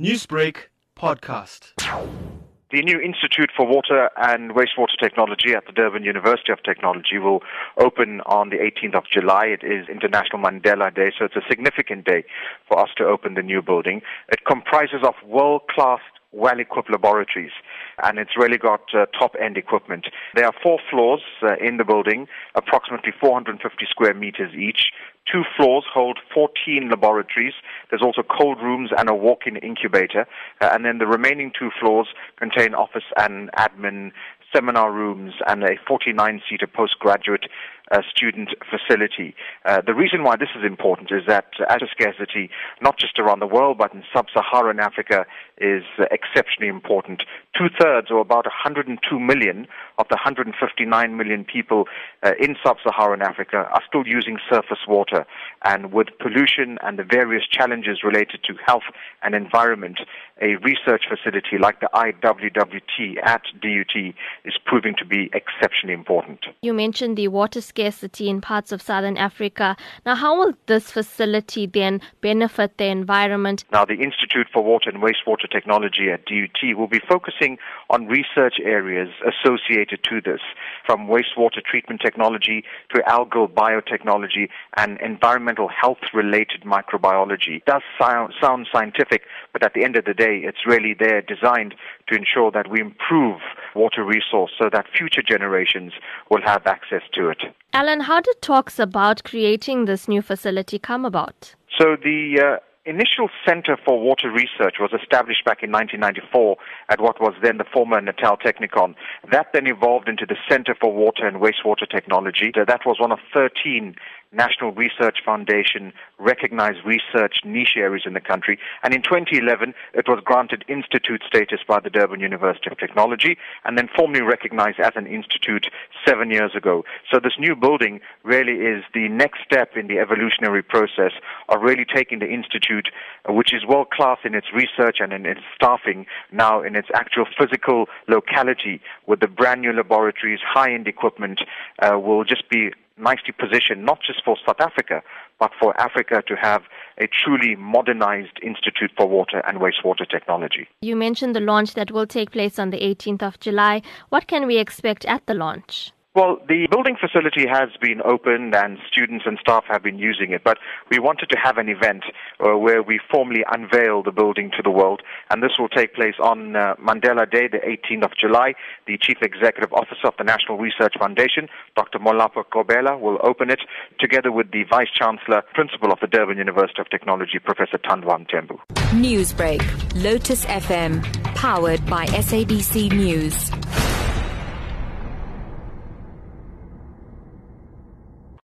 Newsbreak podcast. The new Institute for Water and Wastewater Technology at the Durban University of Technology will open on the 18th of July. It is International Mandela Day, so it's a significant day for us to open the new building. It comprises of world-class well-equipped laboratories, and it's really got uh, top-end equipment. There are four floors uh, in the building, approximately 450 square meters each. Two floors hold 14 laboratories. There's also cold rooms and a walk-in incubator, uh, and then the remaining two floors contain office and admin seminar rooms and a 49-seater postgraduate uh, student facility. Uh, the reason why this is important is that water scarcity, not just around the world, but in sub-Saharan Africa, is uh, exceptionally important. Two-thirds, or about 102 million of the 159 million people uh, in sub-Saharan Africa are still using surface water. And with pollution and the various challenges related to health and environment, a research facility like the IWWT at DUT is proving to be exceptionally important. You mentioned the water scarcity in parts of southern Africa. Now, how will this facility then benefit the environment? Now, the Institute for Water and Wastewater Technology at DUT will be focusing on research areas associated to this, from wastewater treatment technology to algal biotechnology and environmental health related microbiology. It does sound scientific, but at the end of the day, it's really there designed to ensure that we improve water resource so that future generations will have access to it. Alan, how did talks about creating this new facility come about? So the uh, initial Center for Water Research was established back in 1994 at what was then the former Natal Technikon. That then evolved into the Center for Water and Wastewater Technology. That was one of 13 National Research Foundation recognized research niche areas in the country. And in 2011, it was granted institute status by the Durban University of Technology and then formally recognized as an institute seven years ago. So this new building really is the next step in the evolutionary process of really taking the institute, which is world class in its research and in its staffing, now in its actual physical locality with the brand new laboratories, high end equipment, uh, will just be nicely positioned, not just for South Africa, but for Africa to have a truly modernized Institute for Water and Wastewater Technology. You mentioned the launch that will take place on the 18th of July. What can we expect at the launch? Well, the building facility has been opened and students and staff have been using it, but we wanted to have an event uh, where we formally unveil the building to the world, and this will take place on uh, Mandela Day, the 18th of July. The Chief Executive Officer of the National Research Foundation, Dr. Molapo Qhobela, will open it together with the Vice Chancellor, Principal of the Durban University of Technology, Professor Thandwa Mthembu. Newsbreak, Lotus FM, powered by SABC News.